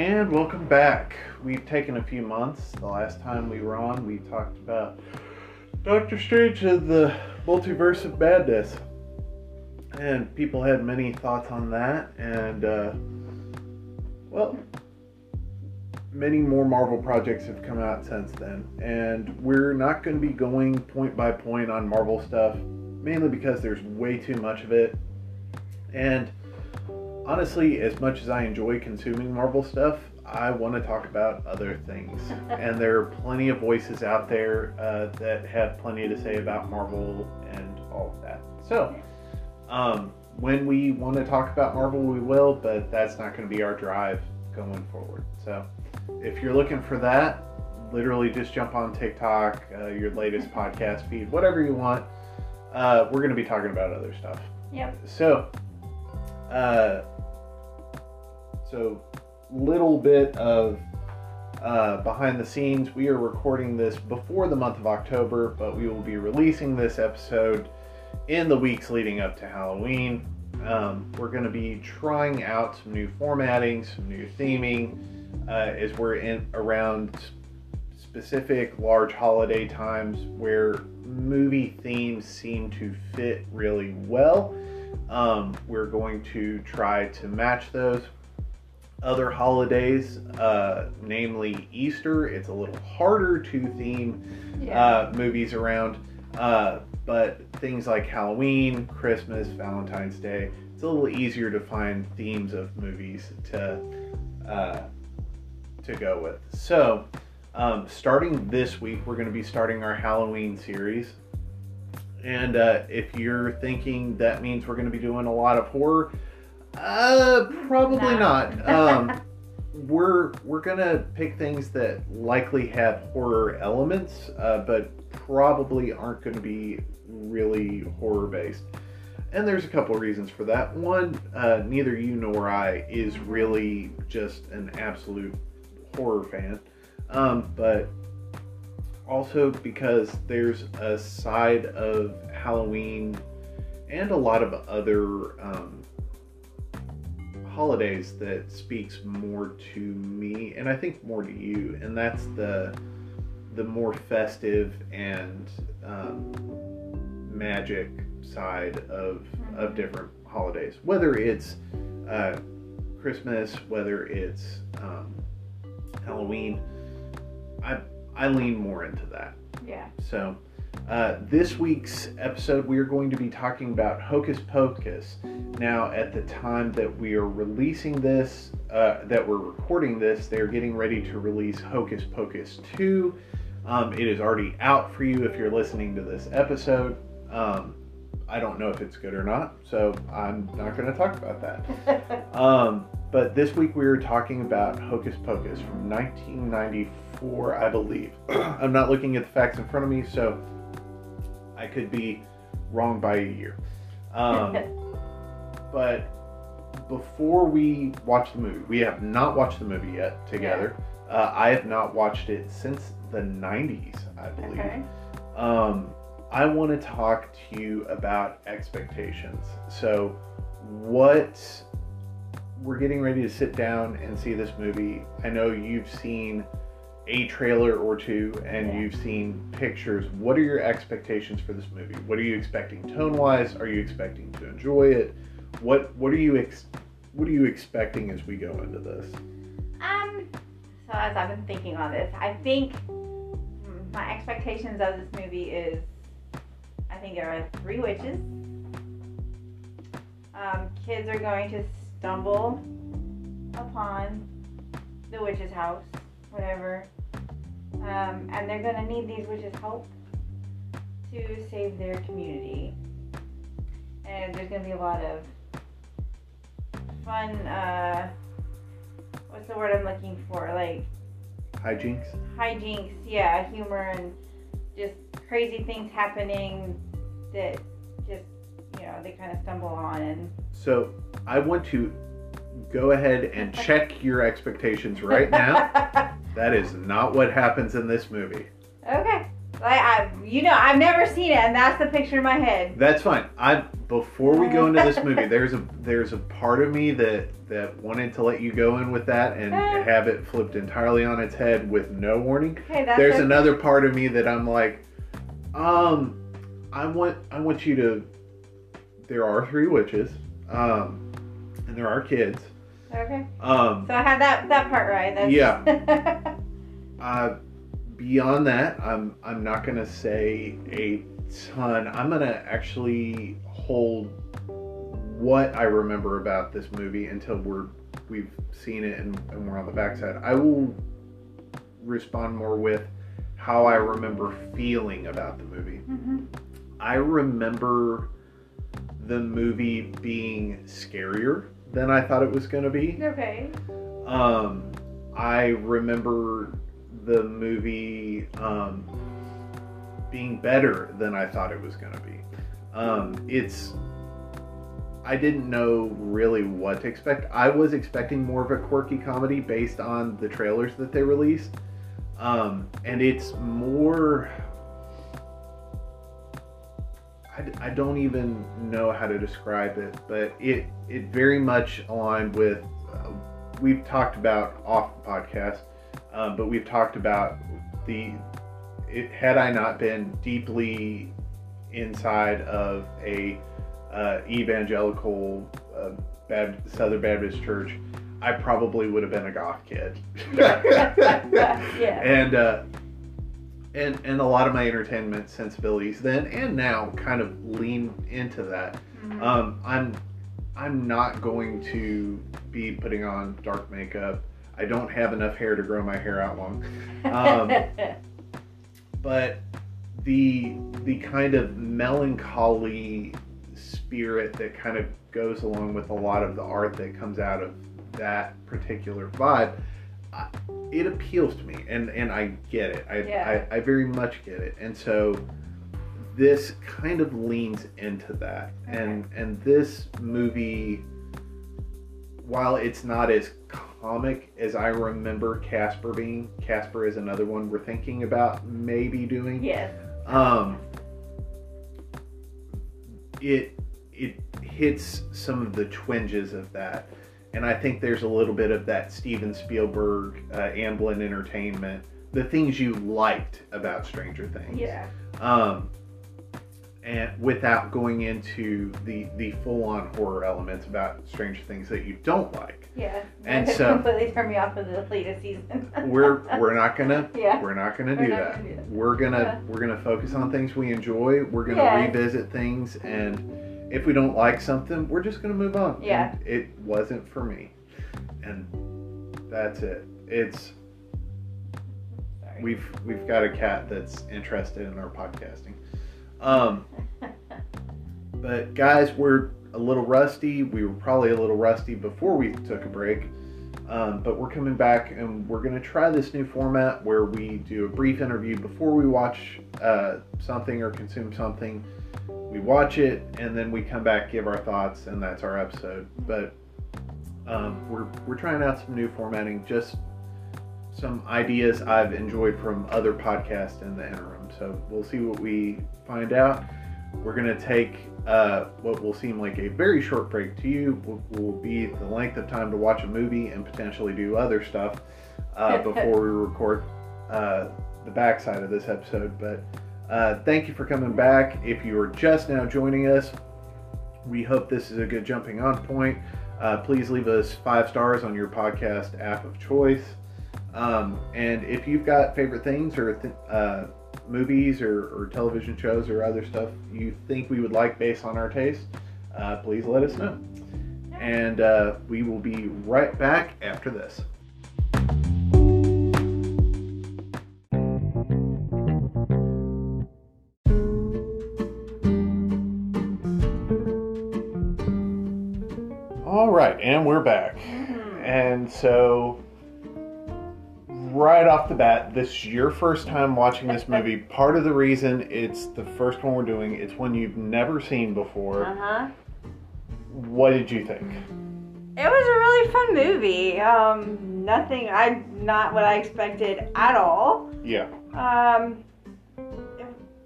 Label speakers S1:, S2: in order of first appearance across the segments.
S1: And welcome back. We've taken a few months. The last time we were on, we talked about Doctor Strange and the multiverse of madness. And people had many thoughts on that. And, uh, well, many more Marvel projects have come out since then. And we're not going to be going point by point on Marvel stuff, mainly because there's way too much of it. And honestly, as much as I enjoy consuming Marvel stuff, I want to talk about other things. and there are plenty of voices out there uh, that have plenty to say about Marvel and all of that. So, um, when we want to talk about Marvel, we will, but that's not going to be our drive going forward. So, if you're looking for that, literally just jump on TikTok, uh, your latest podcast feed, whatever you want. Uh, we're going to be talking about other stuff.
S2: Yep.
S1: So, uh, so little bit of uh, behind the scenes. We are recording this before the month of October, but we will be releasing this episode in the weeks leading up to Halloween. Um, we're going to be trying out some new formatting, some new theming, uh, as we're in around specific large holiday times where movie themes seem to fit really well. Um, we're going to try to match those. Other holidays, uh, namely Easter, it's a little harder to theme
S2: Yeah.
S1: uh, movies around. Uh, but things like Halloween, Christmas, Valentine's Day, it's a little easier to find themes of movies to uh, to go with. So, um, starting this week, we're going to be starting our Halloween series. And uh, if you're thinking that means we're going to be doing a lot of horror, uh, probably
S2: No.
S1: not. Um, we're we're gonna pick things that likely have horror elements, uh, but probably aren't going to be really horror based. And there's a couple of reasons for that. One, uh, neither you nor I is really just an absolute horror fan, um, but also because there's a side of Halloween and a lot of other um, holidays that speaks more to me and I think more to you, and that's the the more festive and um, magic side of of different holidays, whether it's uh, Christmas, whether it's um, Halloween. I I lean more into that.
S2: yeah.
S1: So, uh, this week's episode, we are going to be talking about Hocus Pocus. Now, at the time that we are releasing this, uh, that we're recording this, they're getting ready to release Hocus Pocus 2. Um, it is already out for you if you're listening to this episode. Um, I don't know if it's good or not, so I'm not going to talk about that. Um, but this week we were talking about Hocus Pocus from 1994, I believe. I'm not looking at the facts in front of me, so I could be wrong by a year. Um, but before we watch the movie, we have not watched the movie yet together. Uh, I have not watched it since the 90s, I believe.
S2: okay.
S1: Um, I want to talk to you about expectations. So, what we're getting ready to sit down and see this movie. I know you've seen a trailer or two and
S2: Yeah.
S1: you've seen pictures. What are your expectations for this movie? What are you expecting tone wise? Are you expecting to enjoy it? What What are you ex- What are you expecting as we go into this?
S2: Um, so as I've been thinking on this, I think my expectations of this movie is, I think there are three witches. Um, kids are going to stumble upon the witch's house, whatever, um, and they're going to need these witches' help to save their community. And there's going to be a lot of fun. Uh, what's the word I'm looking for? Like
S1: Hijinks.
S2: hijinks, yeah, humor and just crazy things happening that just you know they kind of stumble on and
S1: So I want to go ahead and check your expectations right now. That is not what happens in this movie.
S2: okay. Like I, you know, I've never seen it, and that's the picture in my head.
S1: That's fine. I before we go into this movie, there's a there's a part of me that that wanted to let you go in with that and
S2: Eh.
S1: have it flipped entirely on its head with no warning.
S2: Okay, that's
S1: there's
S2: okay.
S1: another part of me that I'm like, um, I want I want you to. There are three witches, um, and there are kids.
S2: Okay.
S1: Um,
S2: So I had that that part right. That's...
S1: Yeah. uh, beyond that, I'm I'm not gonna say a ton. I'm gonna actually hold what I remember about this movie until we're we've seen it and, and we're on the backside. I will respond more with how I remember feeling about the movie.
S2: Mhm.
S1: I remember the movie being scarier than I thought it was going to be.
S2: Okay.
S1: Um, I remember the movie um, being better than I thought it was going to be. Um, it's I didn't know really what to expect. I was expecting more of a quirky comedy based on the trailers that they released, um, and it's more. I, I don't even know how to describe it, but it it very much aligned with uh, we've talked about off the podcast, um, but we've talked about the it had I not been deeply inside of a uh, evangelical uh, Southern Baptist church, I probably would have been a goth kid.
S2: Yeah.
S1: And uh, and and a lot of my entertainment sensibilities then and now kind of lean into that.
S2: Mhm.
S1: Um, I'm I'm not going to be putting on dark makeup. I don't have enough hair to grow my hair out long. um, But the the kind of melancholy spirit that kind of goes along with a lot of the art that comes out of that particular vibe, it appeals to me, and and I get it. I,
S2: Yeah.
S1: I I very much get it, and so this kind of leans into that, and and this movie, while it's not as comic as I remember Casper being, Casper is another one we're thinking about maybe doing.
S2: yes.
S1: Um, it it hits some of the twinges of that, and I think there's a little bit of that Steven Spielberg, uh, Amblin Entertainment, the things you liked about Stranger Things.
S2: Yeah.
S1: Um, and without going into the the full on horror elements about Stranger Things that you don't like,
S2: Yeah.
S1: And so-
S2: completely turned me off of the latest season.
S1: we're we're not gonna
S2: Yeah.
S1: we're not gonna
S2: We're
S1: do
S2: not
S1: that.
S2: gonna do that.
S1: We're gonna
S2: Yeah.
S1: we're gonna focus on things we enjoy. We're gonna
S2: Yeah.
S1: revisit things, and if we don't like something, we're just gonna move on.
S2: Yeah.
S1: And it wasn't for me, and that's it. It's
S2: Sorry.
S1: we've we've got a cat that's interested in our podcasting. Um, but guys, we're a little rusty. We were probably a little rusty before we took a break. Um, but we're coming back and we're going to try this new format where we do a brief interview before we watch uh, something or consume something. We watch it and then we come back, give our thoughts, and that's our episode. But um, we're, we're trying out some new formatting, just some ideas I've enjoyed from other podcasts in the interim. So we'll see what we find out. We're going to take uh, what will seem like a very short break to you, will, will be the length of time to watch a movie and potentially do other stuff uh, before we record uh, the backside of this episode. But uh, thank you for coming back. If you are just now joining us, we hope this is a good jumping on point. Uh, please leave us five stars on your podcast app of choice. Um, and if you've got favorite things or th- uh, movies or, or television shows or other stuff you think we would like based on our taste, uh, please let us know. And uh, we will be right back after this. We're back.
S2: Mhm.
S1: And so, right off the bat, this is your first time watching this movie. Part of the reason it's the first one we're doing, it's one you've never seen before.
S2: Uh-huh.
S1: What did you think?
S2: It was a really fun movie. Um, nothing, I not what I expected at all.
S1: Yeah.
S2: Um,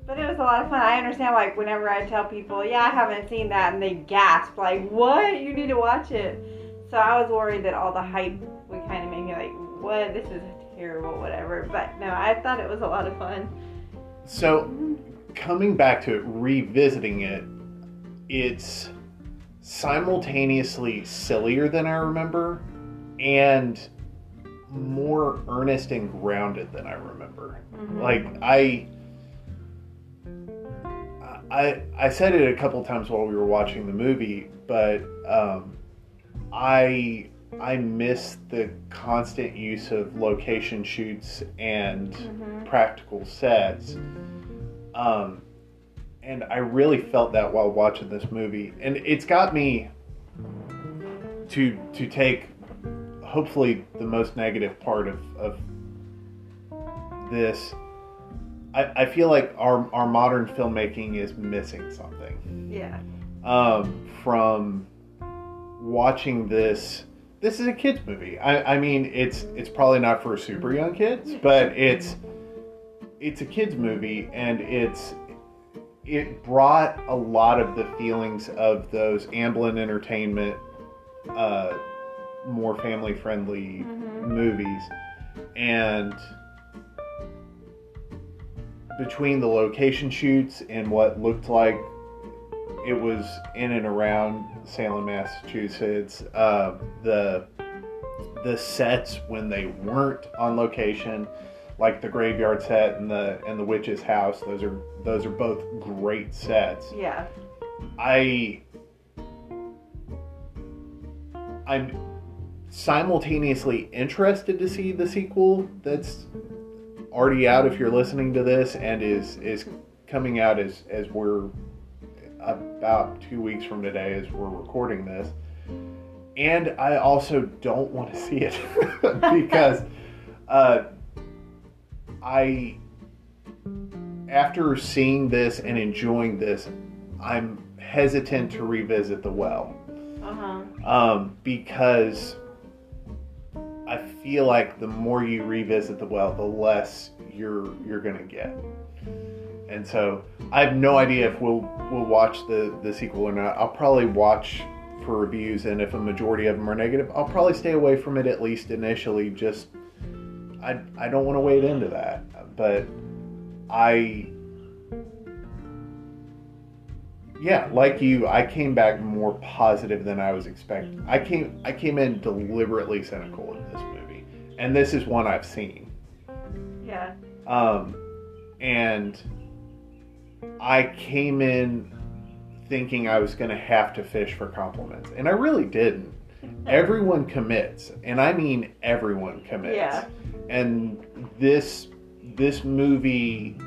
S2: But it was a lot of fun. I understand, like, whenever I tell people, yeah, I haven't seen that, and they gasp, like, what? You need to watch it. So I was worried that all the hype would kind of make me like, what? This is terrible, whatever. But no, I thought it was a lot of fun.
S1: So, coming back to it, revisiting it, it's simultaneously sillier than I remember and more earnest and grounded than I remember.
S2: Mhm.
S1: Like I I I said it a couple times while we were watching the movie, but um, I I miss the constant use of location shoots and
S2: Mhm.
S1: practical sets. Um, and I really felt that while watching this movie, and it's got me to to take hopefully the most negative part of, of this. I, I feel like our our modern filmmaking is missing something
S2: Yeah.
S1: um, from watching this. This is a kids movie. I, I mean, it's it's probably not for super young kids, but it's it's a kids movie, and it's it brought a lot of the feelings of those Amblin Entertainment, uh, more family friendly
S2: Mhm.
S1: movies, and between the location shoots and what looked like it was in and around Salem, Massachusetts. Uh, the the sets when they weren't on location, like the graveyard set and the and the witch's house. Those are those are both great sets.
S2: Yeah.
S1: I I'm simultaneously interested to see the sequel that's already out if you're listening to this and is is coming out as as we're about two weeks from today as we're recording this and i also don't want to see it because uh, i after seeing this and enjoying this i'm hesitant to revisit the well
S2: Uh huh.
S1: um, because I feel like the more you revisit the well, the less you're you're gonna get. And so I have no idea if we'll we'll watch the the sequel or not. I'll probably watch for reviews, and if a majority of them are negative, I'll probably stay away from it at least initially. Just I I don't want to wade into that, but I yeah, like you, I came back more positive than I was expecting. I came I came in deliberately cynical in this movie, and this is one I've seen.
S2: Yeah.
S1: Um, and I came in thinking I was going to have to fish for compliments, and I really didn't. Everyone commits, and I mean everyone commits.
S2: Yeah.
S1: And this this movie,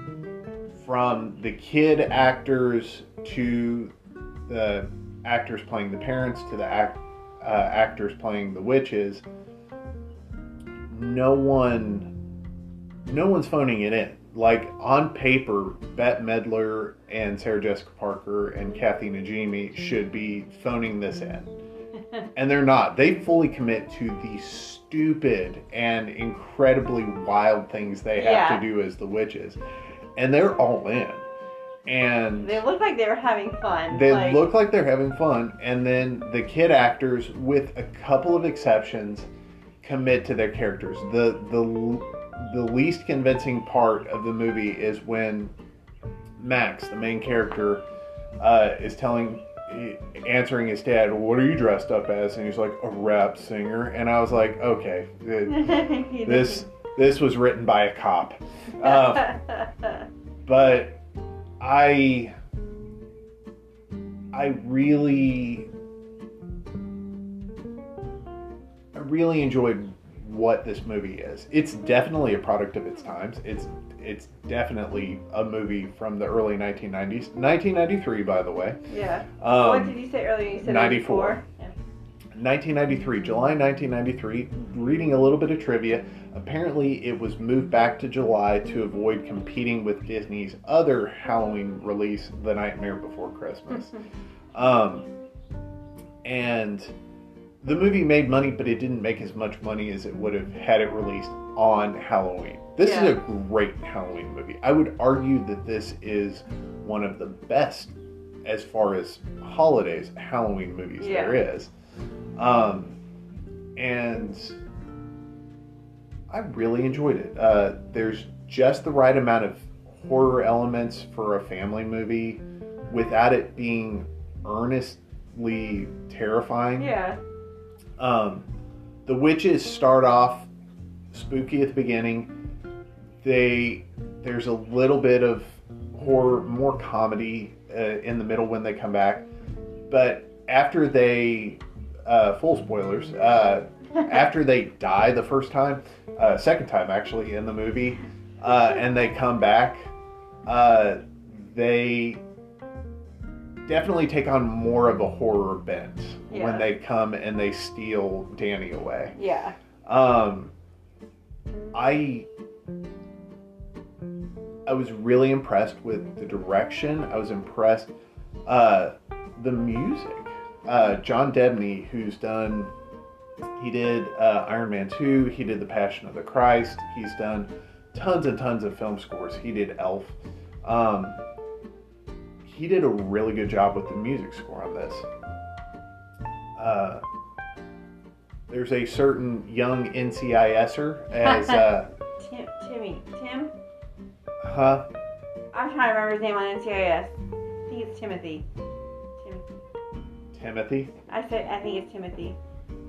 S1: from the kid actors to the actors playing the parents to the act, uh, actors playing the witches, no one no one's phoning it in. Like on paper, Bette Midler and Sarah Jessica Parker and Kathy Najimy should be phoning this in. And they're not. They fully commit to the stupid and incredibly wild things they have
S2: Yeah.
S1: to do as the witches. And they're all in. And
S2: They look like they're having fun.
S1: they
S2: like,
S1: look like they're having fun, and then the kid actors, with a couple of exceptions, commit to their characters. The the the least convincing part of the movie is when Max, the main character, uh, is telling, answering his dad, "What are you dressed up as?" And he's like, "A rap singer." And I was like, "Okay, this this was written by a cop." Uh, but I I really really enjoyed what this movie is. It's definitely a product of its times. It's it's definitely a movie from the early 1990s. 1993 by the way.
S2: yeah.
S1: Um,
S2: what did you say earlier? You said
S1: 94.
S2: 94. Yeah.
S1: 1993, July 1993, reading a little bit of trivia. Apparently, it was moved back to July to avoid competing with Disney's other Halloween release, The Nightmare Before Christmas. um, and the movie made money, but it didn't make as much money as it would have had it released on Halloween. This
S2: Yeah.
S1: is a great Halloween movie. I would argue that this is one of the best as far as holidays Halloween movies
S2: Yeah.
S1: there is. Um, and I really enjoyed it. Uh, there's just the right amount of horror elements for a family movie without it being earnestly terrifying.
S2: Yeah.
S1: Um, the witches start off spooky at the beginning. They there's a little bit of horror, more comedy uh, in the middle when they come back, but after they uh, full spoilers uh, after they die the first time, uh, second time actually in the movie, uh, and they come back, uh, they definitely take on more of a horror bent
S2: Yeah.
S1: when they come and they steal Danny away.
S2: Yeah.
S1: Um, I I was really impressed with the direction. I was impressed. Uh, the music. Uh, John Debney, who's done, he did uh, Iron Man 2, he did The Passion of the Christ, he's done tons and tons of film scores. He did Elf. Um, he did a really good job with the music score on this. Uh, there's a certain young NCISer as, uh,
S2: Tim, Timmy, Tim.
S1: huh?
S2: I'm trying to remember his name on NCIS. I think it's Timothy. Timothy.
S1: Timothy.
S2: I said I think it's Timothy.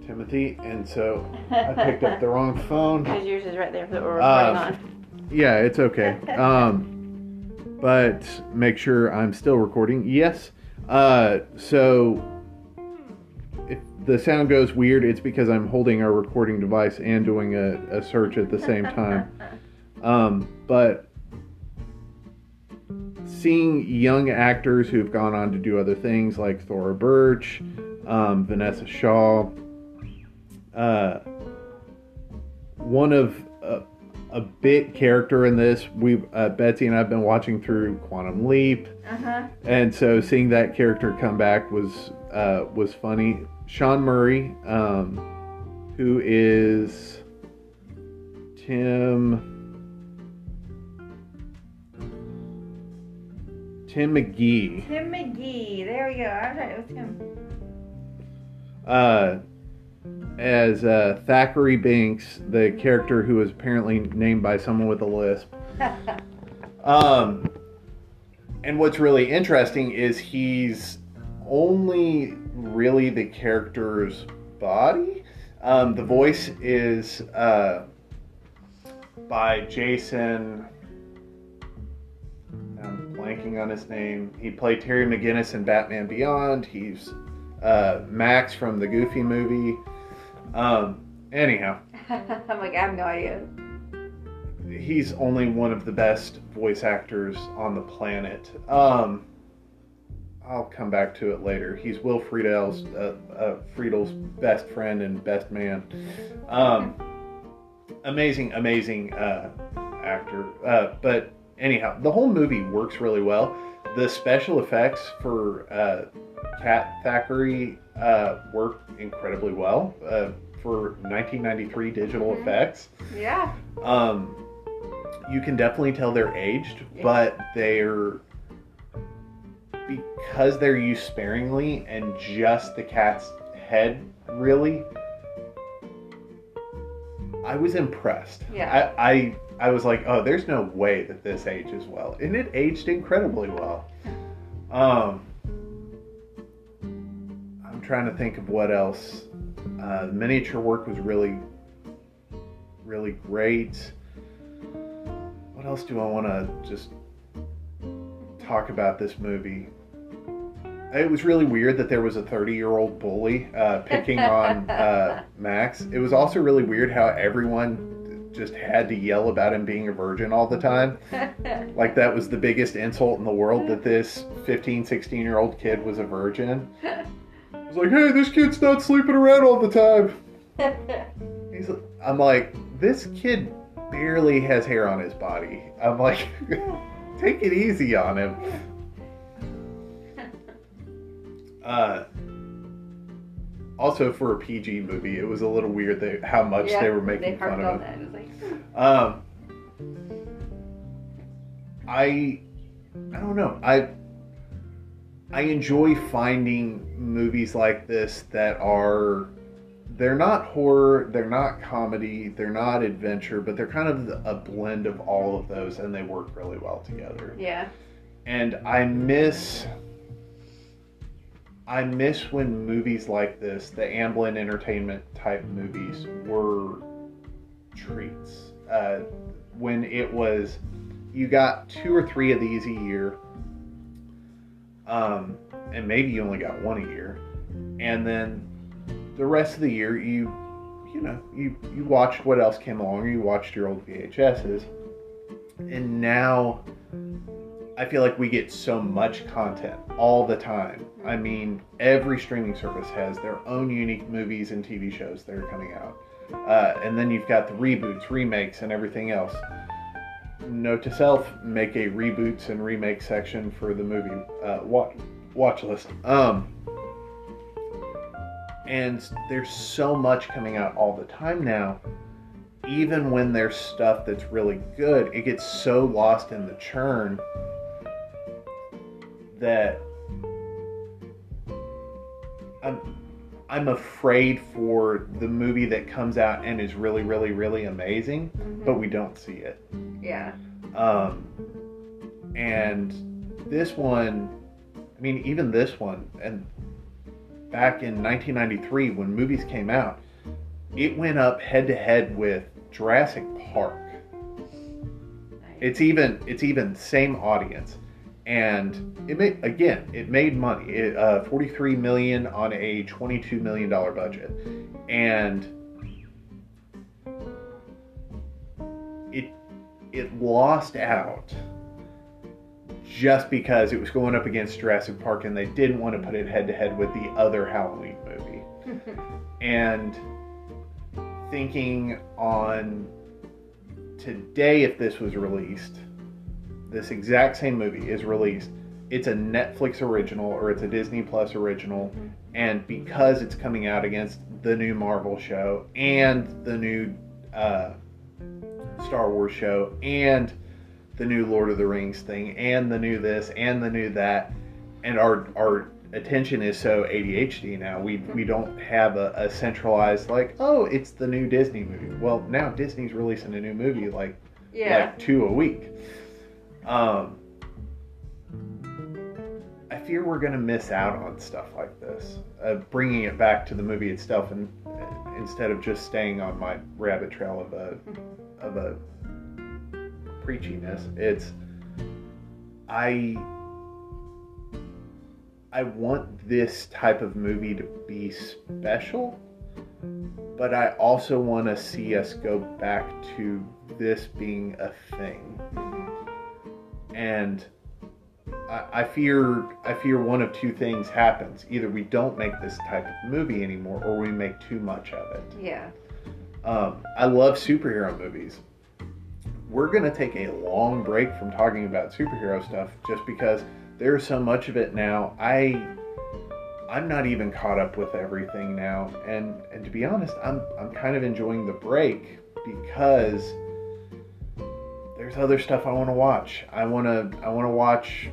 S1: Timothy, and so I picked up the wrong phone.
S2: Because yours is right there that we're
S1: Uh,
S2: on.
S1: Yeah, it's okay. Um, but make sure I'm still recording. Yes. Uh, so if the sound goes weird, it's because I'm holding a recording device and doing a, a search at the same time. Um, but seeing young actors who've gone on to do other things like Thora Birch, um, Vinessa Shaw, uh, one of uh, a bit character in this. We uh, Betsy and I've been watching through Quantum Leap,
S2: Uh huh.
S1: and so seeing that character come back was uh, was funny. Sean Murray, um, who is Tim Tim McGee.
S2: Tim McGee. There we go. I was right. It was Tim.
S1: uh, as uh, Thackery Binx, the character who was apparently named by someone with a lisp. Um, and what's really interesting is he's only really the character's body. Um, the voice is uh, by Jason. I'm blanking on his name. He played Terry McGinnis in Batman Beyond. He's uh, Max from the Goofy movie. Um, anyhow,
S2: I'm like I have no idea.
S1: he's only one of the best voice actors on the planet. Um, I'll come back to it later. He's Will Friedle's uh, uh, Friedle's best friend and best man. Um, amazing, amazing uh, actor. Uh, but anyhow, the whole movie works really well. The special effects for Cat Thackery uh, work incredibly well uh, for 1993 digital
S2: Mhm.
S1: effects.
S2: Yeah.
S1: Um, you can definitely tell they're aged,
S2: Yeah.
S1: but they're because they're used sparingly and just the cat's head. Really, I was impressed.
S2: Yeah.
S1: I, I I was like, oh, there's no way that this ages well, and it aged incredibly well. Um, trying to think of what else. Uh, the miniature work was really, really great. What else do I want to just talk about this movie? It was really weird that there was a 30 year old bully uh, picking on uh, Max. It was also really weird how everyone just had to yell about him being a virgin all the time. Like that was the biggest insult in the world that this 15, 16 year old kid was a virgin. It's like, hey, this kid's not sleeping around all the time. He's, I'm like, this kid barely has hair on his body. I'm like, take it easy on him. Uh, also for a PG movie, it was a little weird they, how much
S2: yeah,
S1: they were
S2: they
S1: making
S2: harped
S1: fun
S2: on
S1: of.
S2: that. It like,
S1: Um, I I don't know. I I enjoy finding movies like this that are they're not horror, they're not comedy, they're not adventure, but they're kind of a blend of all of those and they work really well together.
S2: yeah,
S1: And I miss I miss when movies like this, the Amblin Entertainment type movies, were treats. Uh, when it was, you got two or three of these a year, um, and maybe you only got one a year, and then the rest of the year you, you know, you you watched what else came along, you watched your old VHSs, and now I feel like we get so much content all the time. I mean, every streaming service has their own unique movies and TV shows that are coming out. Uh, and then you've got the reboots, remakes, and everything else. Note to self: make a reboots and remake section for the movie uh, watch watch list. Um, and there's so much coming out all the time now. Even when there's stuff that's really good, it gets so lost in the churn that I'm I'm afraid for the movie that comes out and is really, really, really amazing,
S2: Mhm.
S1: but we don't see it.
S2: Yeah,
S1: Um, and this one, I mean, even this one, and back in 1993 when movies came out, it went up head to head with Jurassic Park. It's even it's even same audience, and it made again it made money. It, uh, 43 million on a 22 million dollar budget, and it lost out just because it was going up against Jurassic Park, and they didn't want to put it head to head with the other Halloween movie. And thinking on today if this was released this exact same movie is released it's a netflix original or it's a disney plus original and because it's coming out against the new marvel show and the new uh, star wars show and the new lord of the rings thing and the new this and the new that and our our attention is so ADHD now. We we don't have a, a centralized like, oh, it's the new Disney movie. Well, now Disney's releasing a new movie like
S2: yeah,
S1: like two a week. Um, I fear we're gonna miss out on stuff like this. Uh, bringing it back to the movie itself, and uh, instead of just staying on my rabbit trail of a of a preachiness, it's I I want this type of movie to be special, but I also want to see us go back to this being a thing. And I, I fear I fear one of two things happens. Either we don't make this type of movie anymore or we make too much of it.
S2: yeah,
S1: Um, I love superhero movies. We're going to take a long break from talking about superhero stuff just because there's so much of it now. I I'm not even caught up with everything now, and and to be honest, I'm I'm kind of enjoying the break because there's other stuff I want to watch. I want to I want to watch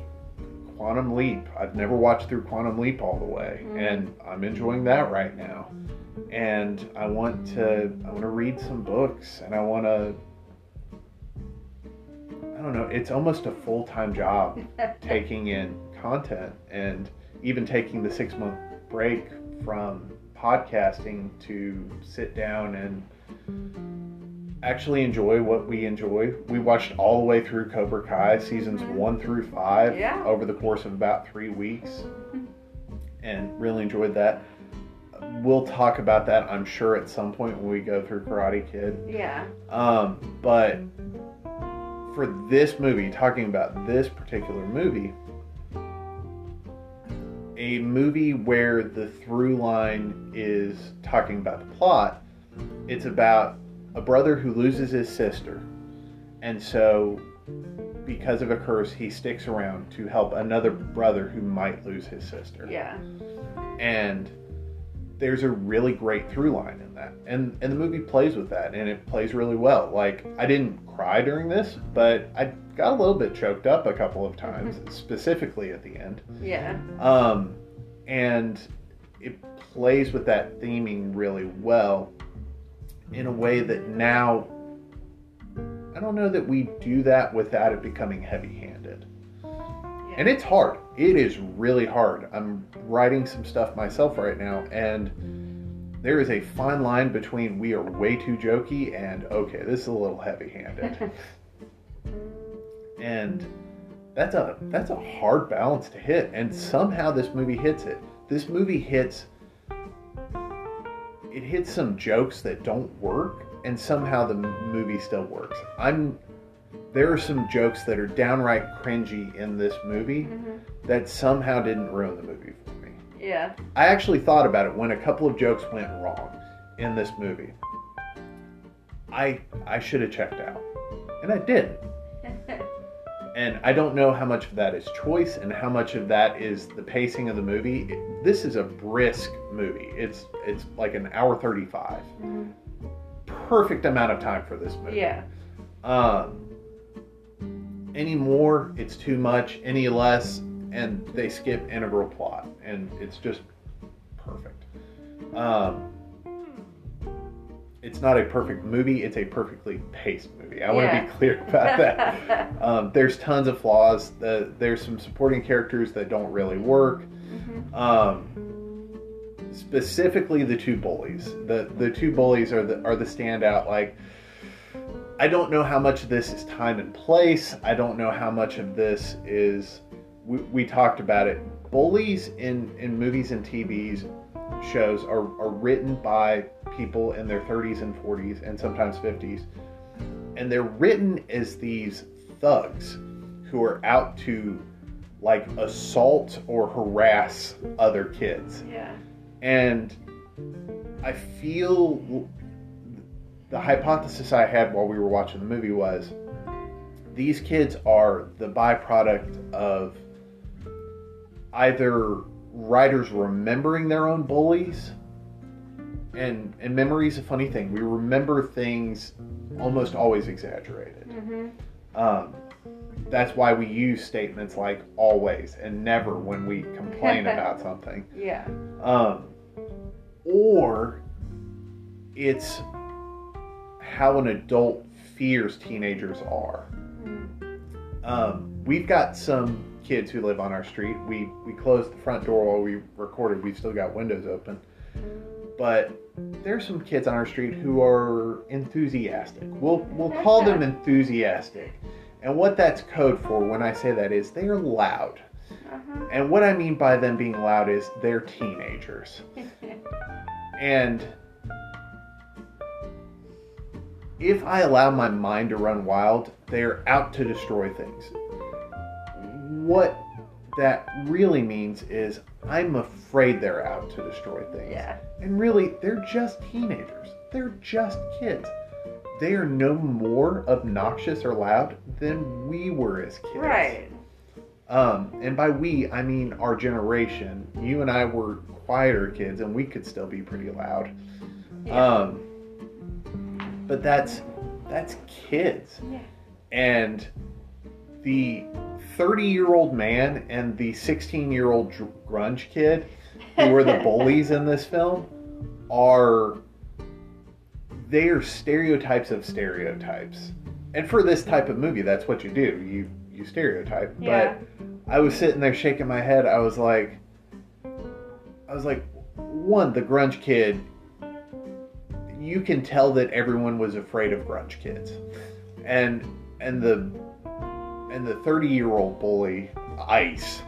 S1: Quantum Leap. I've never watched through Quantum Leap all the way,
S2: Mhm.
S1: and I'm enjoying that right now. And I want to I want to read some books, and I want to I don't know. It's almost a full time job taking in content and even taking the six month break from podcasting to sit down and actually enjoy what we enjoy. We watched all the way through Cobra Kai seasons
S2: Mhm.
S1: one through five
S2: Yeah.
S1: over the course of about three weeks and really enjoyed that. We'll talk about that, I'm sure, at some point when we go through Karate Kid.
S2: yeah,
S1: Um, but for this movie, talking about this particular movie, a movie where the through line is talking about the plot, it's about a brother who loses his sister. And so, because of a curse, he sticks around to help another brother who might lose his sister
S2: yeah,
S1: and there's a really great through line in that, and and the movie plays with that, and it plays really well. Like I didn't cry during this, but I got a little bit choked up a couple of times, specifically at the end.
S2: Yeah.
S1: Um, and it plays with that theming really well in a way that now I don't know that we do that without it becoming heavy handed. And it's hard. It is really hard. I'm writing some stuff myself right now, and there is a fine line between we are way too jokey and okay, this is a little heavy handed. and that's a that's a hard balance to hit and somehow this movie hits it this movie hits it hits some jokes that don't work and somehow the movie still works. I'm there are some jokes that are downright cringy in this movie
S2: Mhm.
S1: that somehow didn't ruin the movie for me.
S2: Yeah.
S1: i actually thought about it when a couple of jokes went wrong in this movie. I i should have checked out. And i did and I don't know how much of that is choice and how much of that is the pacing of the movie. It- this is a brisk movie. It's it's like an hour 35.
S2: Mhm.
S1: Perfect amount of time for this movie.
S2: Yeah.
S1: Um any more, it's too much. Any less, and they skip integral plot, and it's just perfect. Um, it's not a perfect movie; it's a perfectly paced movie. I want to be clear about that. Um, there's tons of flaws. The, there's some supporting characters that don't really work.
S2: Mhm.
S1: Um, specifically, the two bullies. The the two bullies are the are the standout. Like, I don't know how much of this is time and place. I don't know how much of this is. We, we talked about it. Bullies in in movies and TVs shows are, are written by people in their 30s and 40s and sometimes 50s and they're written as these thugs who are out to like assault or harass other kids
S2: Yeah.
S1: and i feel the hypothesis i had while we were watching the movie was these kids are the byproduct of either writers remembering their own bullies and and memory is a funny thing we remember things almost always exaggerated
S2: Mhm.
S1: um, that's why we use statements like always and never when we complain about something
S2: Yeah.
S1: um, or it's how an adult fears teenagers are.
S2: Mhm.
S1: Um, we've got some kids who live on our street. We we closed the front door while we recorded. We've still got windows open, but there's some kids on our street who are enthusiastic. We'll we'll call them enthusiastic, and what that's code for when I say that is they are loud.
S2: Uh-huh.
S1: And what I mean by them being loud is they're teenagers. And if I allow my mind to run wild, they're out to destroy things. What that really means is I'm afraid they're out to destroy things.
S2: yeah.
S1: And really, they're just teenagers. They're just kids. They are no more obnoxious or loud than we were as kids.
S2: Right.
S1: Um, and by we, I mean our generation. You and I were quieter kids, and we could still be pretty loud.
S2: Yeah.
S1: Um, but that's that's kids,
S2: Yeah.
S1: and the thirty-year-old man and the sixteen-year-old grunge kid, who were the bullies in this film, are they are stereotypes of stereotypes. And for this type of movie, that's what you do. You you stereotype.
S2: Yeah.
S1: But I was sitting there shaking my head. I was like, I was like, one, the grunge kid. You can tell that everyone was afraid of grunge kids, and and the and the thirty year old bully Ice.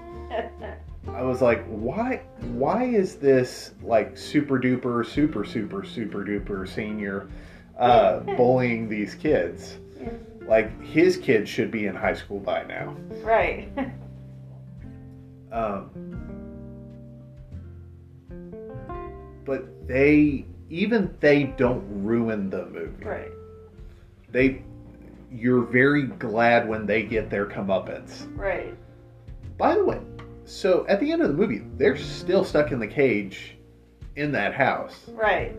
S1: I was like, why why is this like super duper super super super duper senior uh, bullying these kids?
S2: Yeah.
S1: Like his kids should be in high school by now.
S2: right.
S1: Um, but they even they don't ruin the movie.
S2: right.
S1: They you're very glad when they get their comeuppance.
S2: Right.
S1: By the way, so at the end of the movie, they're still stuck in the cage in that house.
S2: Right.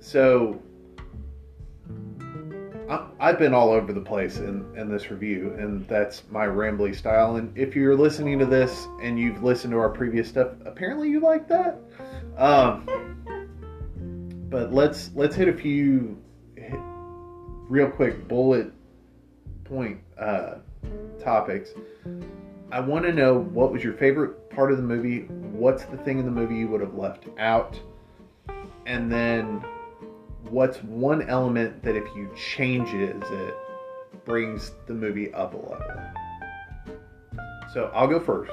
S1: So I- I've been all over the place in, in this review, and that's my rambly style. And if you're listening to this and you've listened to our previous stuff, apparently you like that. Um, but let's let's hit a few real quick bullet point uh, topics. I want to know what was your favorite part of the movie. What's the thing in the movie you would have left out? And then what's one element that if you change changes it brings the movie up a level. So I'll go first.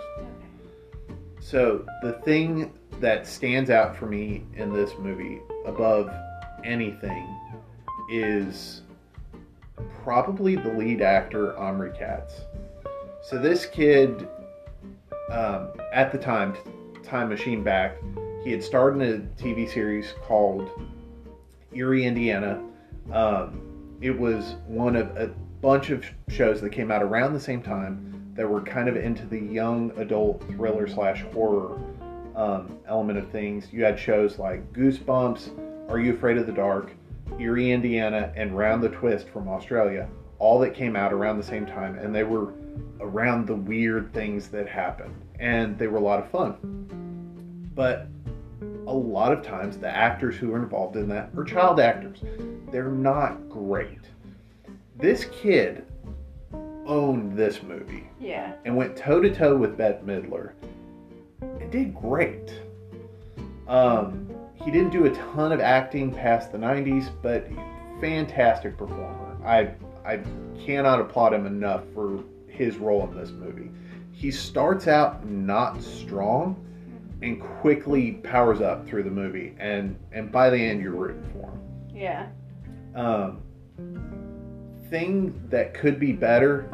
S1: So the thing that stands out for me in this movie above anything is probably the lead actor Omri Katz. So this kid, um, at the time, Time Machine back, he had starred in a TV series called Eerie, Indiana. Um, it was one of a bunch of shows that came out around the same time that were kind of into the young adult thriller slash horror um, element of things. You had shows like Goosebumps, Are You Afraid of the Dark, Eerie, Indiana, and Round the Twist from Australia, all that came out around the same time, and they were around the weird things that happened, and they were a lot of fun. But a lot of times, the actors who are involved in that are child actors. They're not great. This kid owned this movie
S2: Yeah.
S1: and went toe to toe with Bette Midler and did great. Um, he didn't do a ton of acting past the 90s, but fantastic performer. I I cannot applaud him enough for his role in this movie. He starts out not strong and quickly powers up through the movie, and and by the end you're rooting for him.
S2: Yeah.
S1: Um, thing that could be better,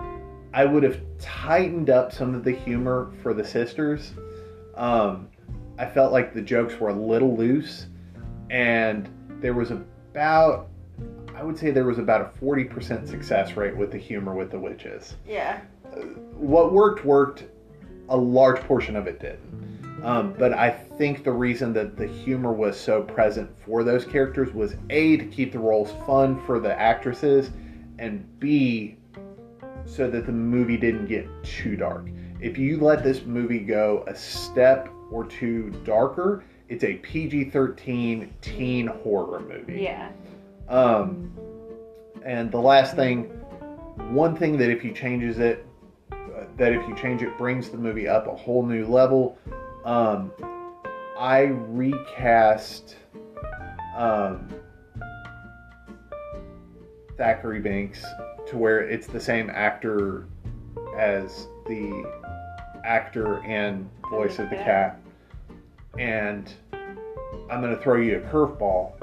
S1: I would have tightened up some of the humor for the sisters. Um, I felt like the jokes were a little loose, and there was about, I would say there was about a 40% success rate with the humor with the witches.
S2: Yeah.
S1: What worked, worked. A large portion of it didn't. Um, but I think the reason that the humor was so present for those characters was A, to keep the roles fun for the actresses, and B, so that the movie didn't get too dark. If you let this movie go a step or two darker, it's a PG 13 teen horror movie.
S2: Yeah.
S1: Um, and the last thing, one thing that if you changes it, uh, that if you change it brings the movie up a whole new level. Um, I recast um, Thackery Binx to where it's the same actor as the actor and voice of the cat. And I'm going to throw you a curveball.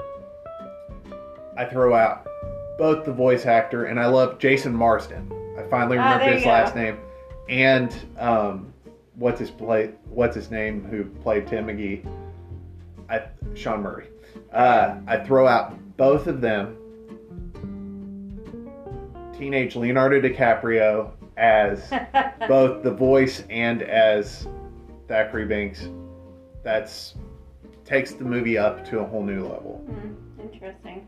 S1: I throw out both the voice actor, and I love Jason Marsden. I finally
S2: Ah,
S1: remembered
S2: there
S1: his
S2: you go.
S1: last name. And um, what's his play? What's his name? Who played Tim McGee? I, Sean Murray. Uh, I throw out both of them. Teenage Leonardo DiCaprio as both the voice and as Thackery Binx. That's takes the movie up to a whole new level.
S2: Hmm, interesting.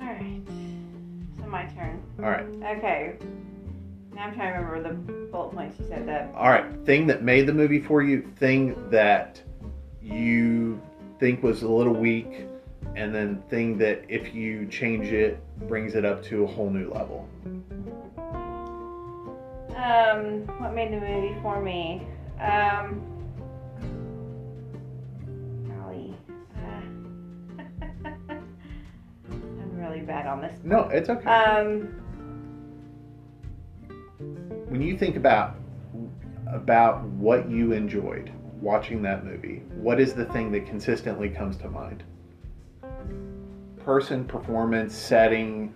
S2: All right. So my turn.
S1: All right.
S2: Okay. Now I'm trying to remember the bullet points you said that.
S1: All right. Thing that made the movie for you, thing that you think was a little weak, and then thing that if you change it brings it up to a whole new level.
S2: Um, what made the movie for me? Um, golly. Uh, I'm really bad on this.
S1: No, it's okay.
S2: Um,
S1: when you think about about what you enjoyed watching that movie, what is the thing that consistently comes to mind? Person, performance, setting,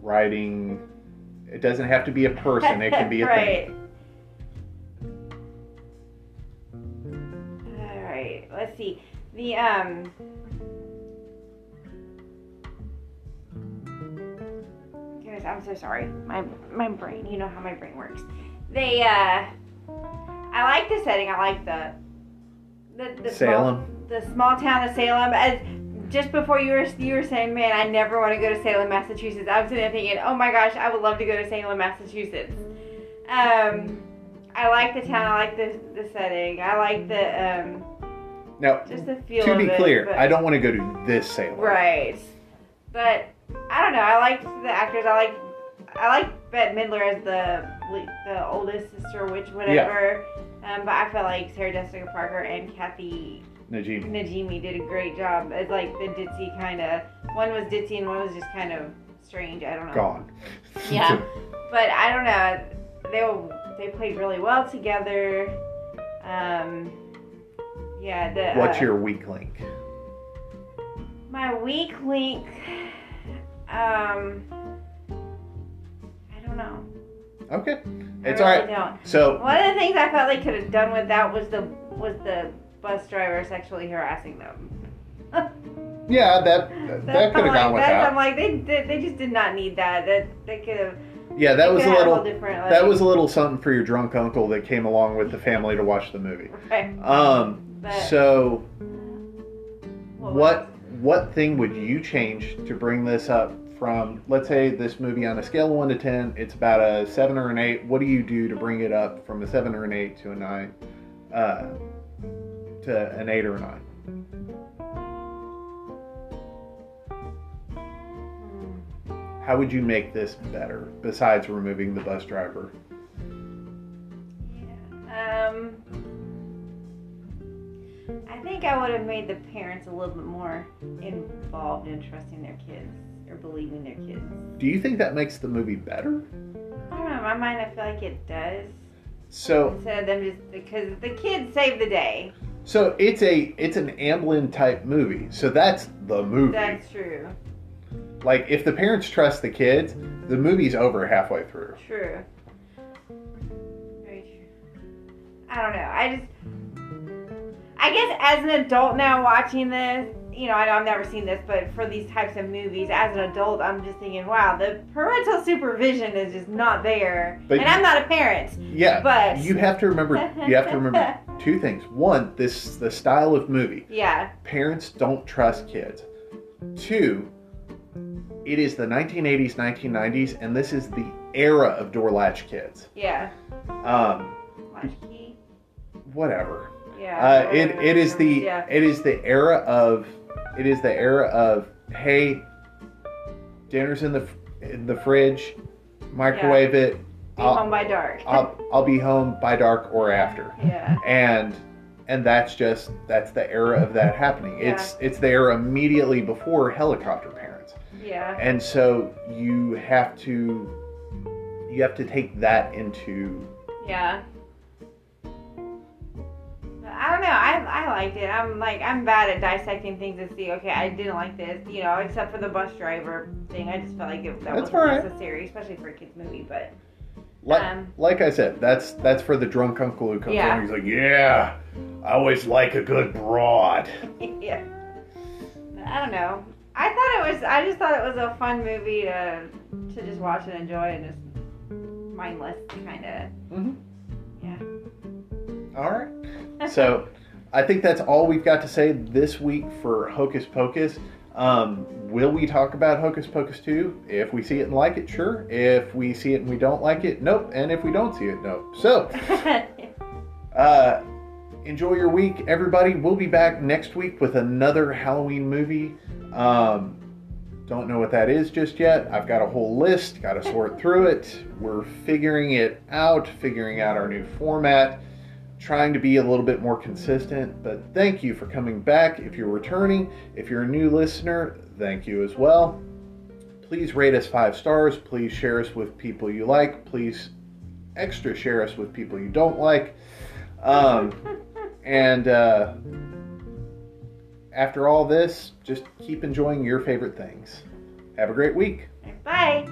S1: writing. It doesn't have to be a person. It can be a
S2: right.
S1: thing.
S2: All right. Let's see. The um. Guys, I'm so sorry. My my brain. You know how my brain works. They uh. I like the setting. I like the the, the
S1: Salem.
S2: Small, the small town of Salem. As, just before you were you were saying, man, I never want to go to Salem, Massachusetts. I was sitting there thinking, oh my gosh, I would love to go to Salem, Massachusetts. Um, I like the town. I like the the setting. I like the um,
S1: Now,
S2: just the feel.
S1: to be
S2: it,
S1: clear,
S2: but-
S1: I don't want to go to this Salem.
S2: Right. But I don't know. I liked the actors. I like I like Bette Midler as the the oldest sister witch, whatever. Um, but I felt like Sarah Jessica Parker and Kathy
S1: Najimy.
S2: Najimy did a great job as like the ditzy kind of. One was ditzy and one was just kind of strange. I don't know.
S1: Gone.
S2: Yeah. But I don't know. They were, they played really well together. Um, yeah. The,
S1: What's
S2: uh,
S1: your weak link?
S2: My weak link. Um, I don't know.
S1: Okay.
S2: I
S1: It's
S2: really
S1: all right.
S2: Don't.
S1: So,
S2: One of the things I felt they could have done with that was the was the bus driver sexually harassing them.
S1: yeah, that that,
S2: That's-
S1: could have gone
S2: like, that's- I'm like they they they just did not need that. That they could have.
S1: Yeah, that was a
S2: could have had
S1: little.
S2: different.
S1: That was a little something for your drunk uncle that came along with the family to watch the movie.
S2: Right.
S1: Um.
S2: But-
S1: So,
S2: What?
S1: what what thing would you change to bring this up from? Let's say this movie on a scale of one to ten, it's about a seven or an eight. What do you do to bring it up from a seven or an eight to a nine, uh, to an eight or a nine? How would you make this better besides removing the bus driver?
S2: Yeah. Um. I think I would have made the parents a little bit more involved in trusting their kids or believing their kids.
S1: Do you think that makes the movie better?
S2: I don't know. In my mind, I feel like it does.
S1: So,
S2: Instead of them just because the kids save the day.
S1: So it's a it's an Amblin type movie. So that's the movie.
S2: That's true.
S1: Like if the parents trust the kids, the movie's over halfway through.
S2: True. Very true. I don't know. I just. I guess as an adult now watching this, you know, I know I've never seen this, but for these types of movies, as an adult, I'm just thinking, wow, the parental supervision is just not there.
S1: But
S2: and I'm not a parent.
S1: Yeah,
S2: But-
S1: you have to remember you have to remember two things. One, this the style of movie.
S2: Yeah.
S1: Parents don't trust kids. Two, it is the 1980s, 1990s, and this is the era of door latch kids.
S2: Yeah.
S1: Um,
S2: Latchkey.
S1: whatever.
S2: Yeah.
S1: Uh, it, it is the
S2: Yeah.
S1: it is the era of it is the era of hey, dinner's in the in the fridge, microwave it.
S2: Be
S1: I'll,
S2: home by dark.
S1: I'll I'll be home by dark or after,
S2: yeah.
S1: and and that's just that's the era of that happening. Yeah. It's it's the era immediately before helicopter parents,
S2: Yeah.
S1: and so you have to you have to take that into
S2: Yeah. I don't know. I, I liked it. I'm like I'm bad at dissecting things and see. Okay, I didn't like this. You know, except for the bus driver thing. I just felt like it, that
S1: That's
S2: wasn't
S1: alright.
S2: necessary, especially for a kids movie. But
S1: Like,
S2: Um,
S1: like I said, that's that's for the drunk uncle who comes
S2: Yeah.
S1: in. He's like, "Yeah, I always like a good broad."
S2: yeah. I don't know. I thought it was. I just thought it was a fun movie to to just watch and enjoy and just mindless kind of.
S1: Mhm.
S2: Yeah.
S1: All right. So, I think that's all we've got to say this week for Hocus Pocus. Um, will we talk about Hocus Pocus 2? If we see it and like it, sure. If we see it and we don't like it, nope. And if we don't see it, nope. So, uh, enjoy your week, everybody. We'll be back next week with another Halloween movie. Um, don't know what that is just yet. I've got a whole list, got to sort through it. We're figuring it out, figuring out our new format, trying to be a little bit more consistent. But thank you for coming back. If you're returning, if you're a new listener, thank you as well. Please rate us five stars. Please share us with people you like. Please extra share us with people you don't like. Um, and uh, after all this, just keep enjoying your favorite things. Have a great week.
S2: Bye.